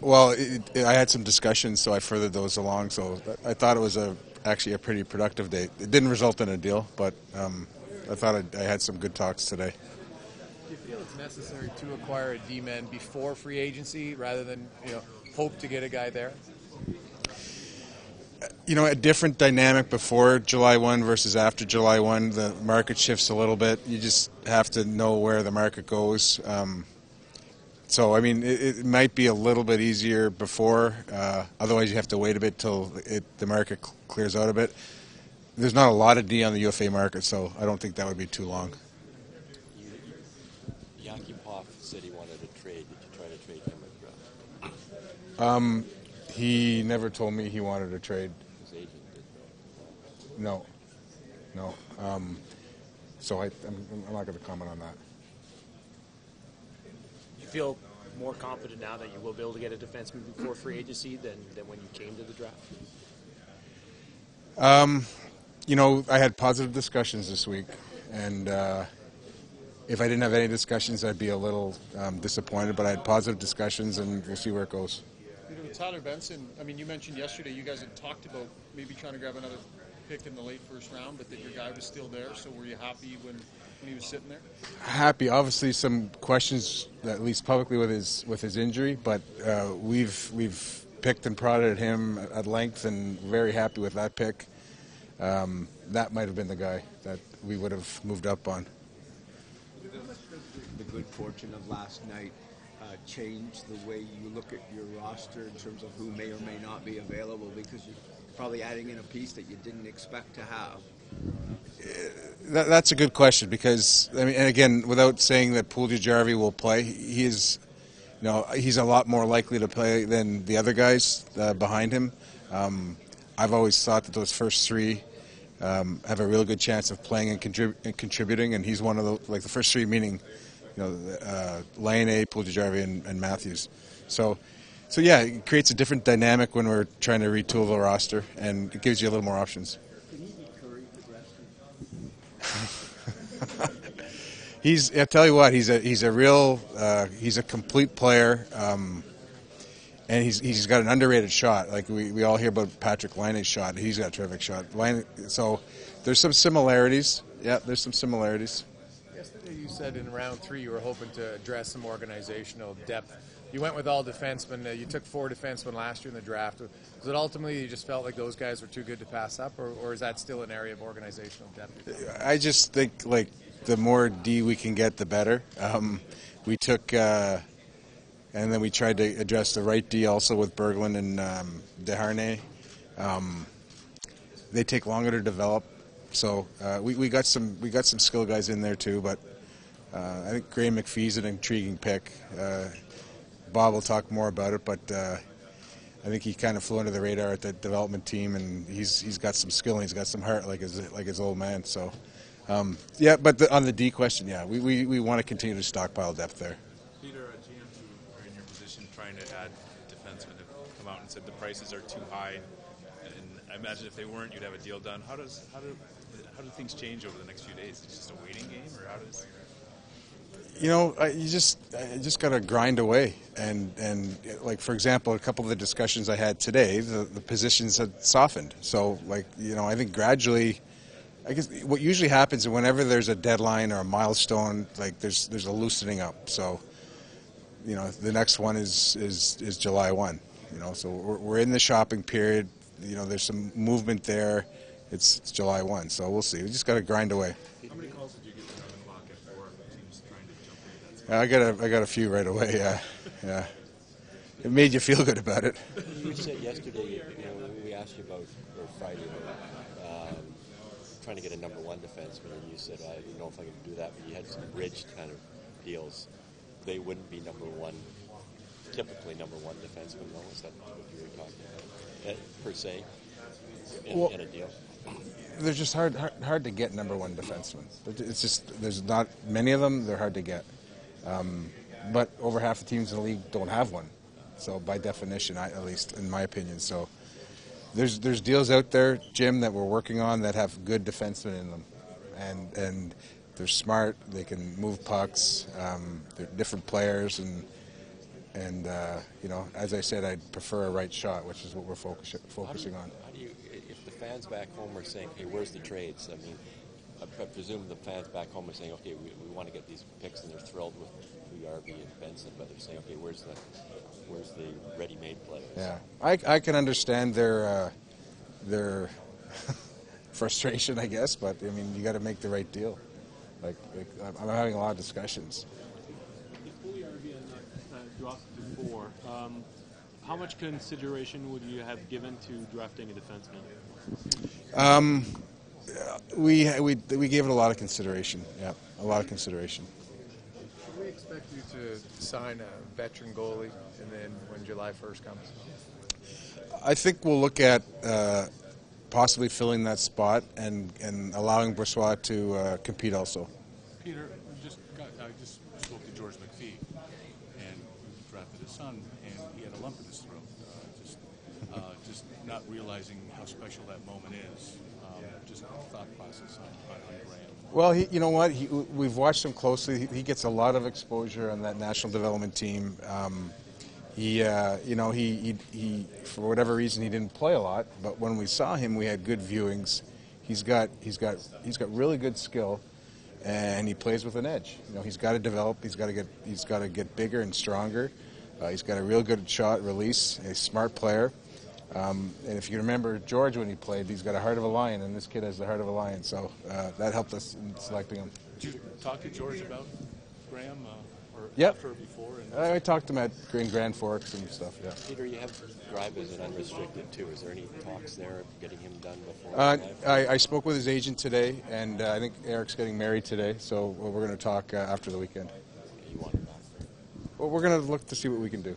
Well, it, it, I had some discussions, so I furthered those along. So I thought it was a actually a pretty productive day. It didn't result in a deal, but um, I thought I, I had some good talks today. Do you feel it's necessary to acquire a D-man before free agency rather than you know hope to get a guy there? You know, a different dynamic before July 1 versus after July 1. The market shifts a little bit. You just have to know where the market goes. Um, so, I mean, it, it, might be a little bit easier before. Uh, otherwise, you have to wait a bit till it, the market cl- clears out a bit. There's not a lot of D on the UFA market, so I don't think that would be too long. Yakupov said he wanted a trade. Did you try to trade him or Um, he never told me he wanted a trade. His agent did. No, no. Um, so I, I'm, I'm not going to comment on that feel more confident now that you will be able to get a defenseman before free agency than, than when you came to the draft? Um, you know, I had positive discussions this week, and uh, if I didn't have any discussions, I'd be a little um, disappointed. But I had positive discussions, and we'll see where it goes. You know, Tyler Benson. I mean, you mentioned yesterday you guys had talked about maybe trying to grab another pick in the late first round, but that your guy was still there. So were you happy when when he was sitting there? Happy. Obviously, some questions, at least publicly, with his with his injury, but uh, we've we've picked and prodded at him at length, and very happy with that pick. Um, that might have been the guy that we would have moved up on. The good fortune of last night uh, change the way you look at your roster in terms of who may or may not be available because you're probably adding in a piece that you didn't expect to have. That, that's a good question because I mean, and again, without saying that Puljujarvi will play, he is, you know, he's a lot more likely to play than the other guys uh, behind him. Um, I've always thought that those first three um, have a real good chance of playing and, contrib- and, contributing, and he's one of the like the first three, meaning, you know, uh, Laine, Puljujarvi, and, and Matthews. So. So yeah, it creates a different dynamic when we're trying to retool the roster, and it gives you a little more options. he's. I tell you what, he's a he's a real uh, he's a complete player, um, and he's he's got an underrated shot. Like we, we all hear about Patrik Laine's shot, he's got a terrific shot. Laine, so there's some similarities. Yeah, there's some similarities. You said in round three you were hoping to address some organizational depth. You went with all defensemen. Uh, you took four defensemen last year in the draft. Was it ultimately you just felt like those guys were too good to pass up, or, or is that still an area of organizational depth? I just think like the more D we can get, the better. Um, we took, uh, and then we tried to address the right D also with Berglund and um, Desharnais. Um, they take longer to develop, so uh, we, we got some we got some skill guys in there too. But uh, I think Graham McPhee's an intriguing pick. Uh, Bob will talk more about it, but uh, I think he kind of flew under the radar at the development team, and he's he's got some skill and he's got some heart like his like his old man. So. Um, yeah, but the, on the D question, yeah, we, we, we want to continue to stockpile depth there. Peter, uh, GMs who are in your position trying to add defensemen have come out and said the prices are too high, and I imagine if they weren't, you'd have a deal done. How does how do how do things change over the next few days? It's just a waiting game, or how does? You know, I, you just just got to grind away, and and like for example, a couple of the discussions I had today, the, the positions had softened. So like you know, I think gradually I guess what usually happens is whenever there's a deadline or a milestone, like there's there's a loosening up. So, you know, the next one is is is July one. You know, so we're, we're in the shopping period. You know, there's some movement there. It's, it's July one, so we'll see. We just got to grind away. How many calls did you get around the clock at four teams trying to jump in? I got a I got a few right away. Yeah, yeah. It made you feel good about it. You said yesterday, you know, we asked you about or Friday about trying to get a number one defenseman, and you said, I don't know if I can do that, but you had some bridge kind of deals. They wouldn't be number one, typically number one defenseman, though. Is that what you were talking about, uh, per se, in, well, in a deal? They're just hard, hard, hard to get number one defensemen. It's just there's not many of them. They're hard to get. Um, but over half the teams in the league don't have one. So by definition, I, at least in my opinion, so there's there's deals out there, Jim, that we're working on that have good defensemen in them, and and they're smart. They can move pucks. Um, they're different players, and and uh, you know, as I said, I'd prefer a right shot, which is what we're focus, How do focusing on. How do you, if the fans back home are saying, hey, where's the trades? I mean, I, I presume the fans back home are saying, okay, we, we want to get these picks, and they're thrilled with Yarby and Benson, but they're saying, okay, where's the, where's the ready-made players? Yeah, I, I can understand their uh, their frustration, I guess, but I mean, you got to make the right deal. Like, like I'm I'm having a lot of discussions. Puljujarvi and dropped to four. Um, how much consideration would you have given to drafting a defenseman? We we we gave it a lot of consideration. Yeah, a lot of consideration. Should we expect you to sign a veteran goalie, and then when July 1st comes? I think we'll look at uh, possibly filling that spot and and allowing Brossoit to uh, compete also. Peter, just got, I just spoke to George McPhee, and drafted his son, and he had a lump in his throat. Uh, just, uh, just not realizing how special that moment is. Just thought process on, on, Graham. Well, he, you know what? He, we've watched him closely. He, he gets a lot of exposure on that national development team. Um, he, uh, you know, he, he, he, for whatever reason, he didn't play a lot. But when we saw him, we had good viewings. He's got, he's got, he's got really good skill, and he plays with an edge. You know, he's got to develop. He's got to get, he's got to get bigger and stronger. Uh, he's got a real good shot release. A smart player. Um, and if you remember George when he played, he's got a heart of a lion, and this kid has the heart of a lion. So uh, that helped us in selecting him. Did you talk to George about Graham, uh, or Yep. after or before? And I, I talked to him at Green Grand Forks and stuff. Yeah. Peter, you have Gryba as an unrestricted too. Is there any talks there of getting him done before? Uh, I, I spoke with his agent today, and uh, I think Eric's getting married today, so we're going to talk uh, after the weekend. you want? Well, we're going to look to see what we can do.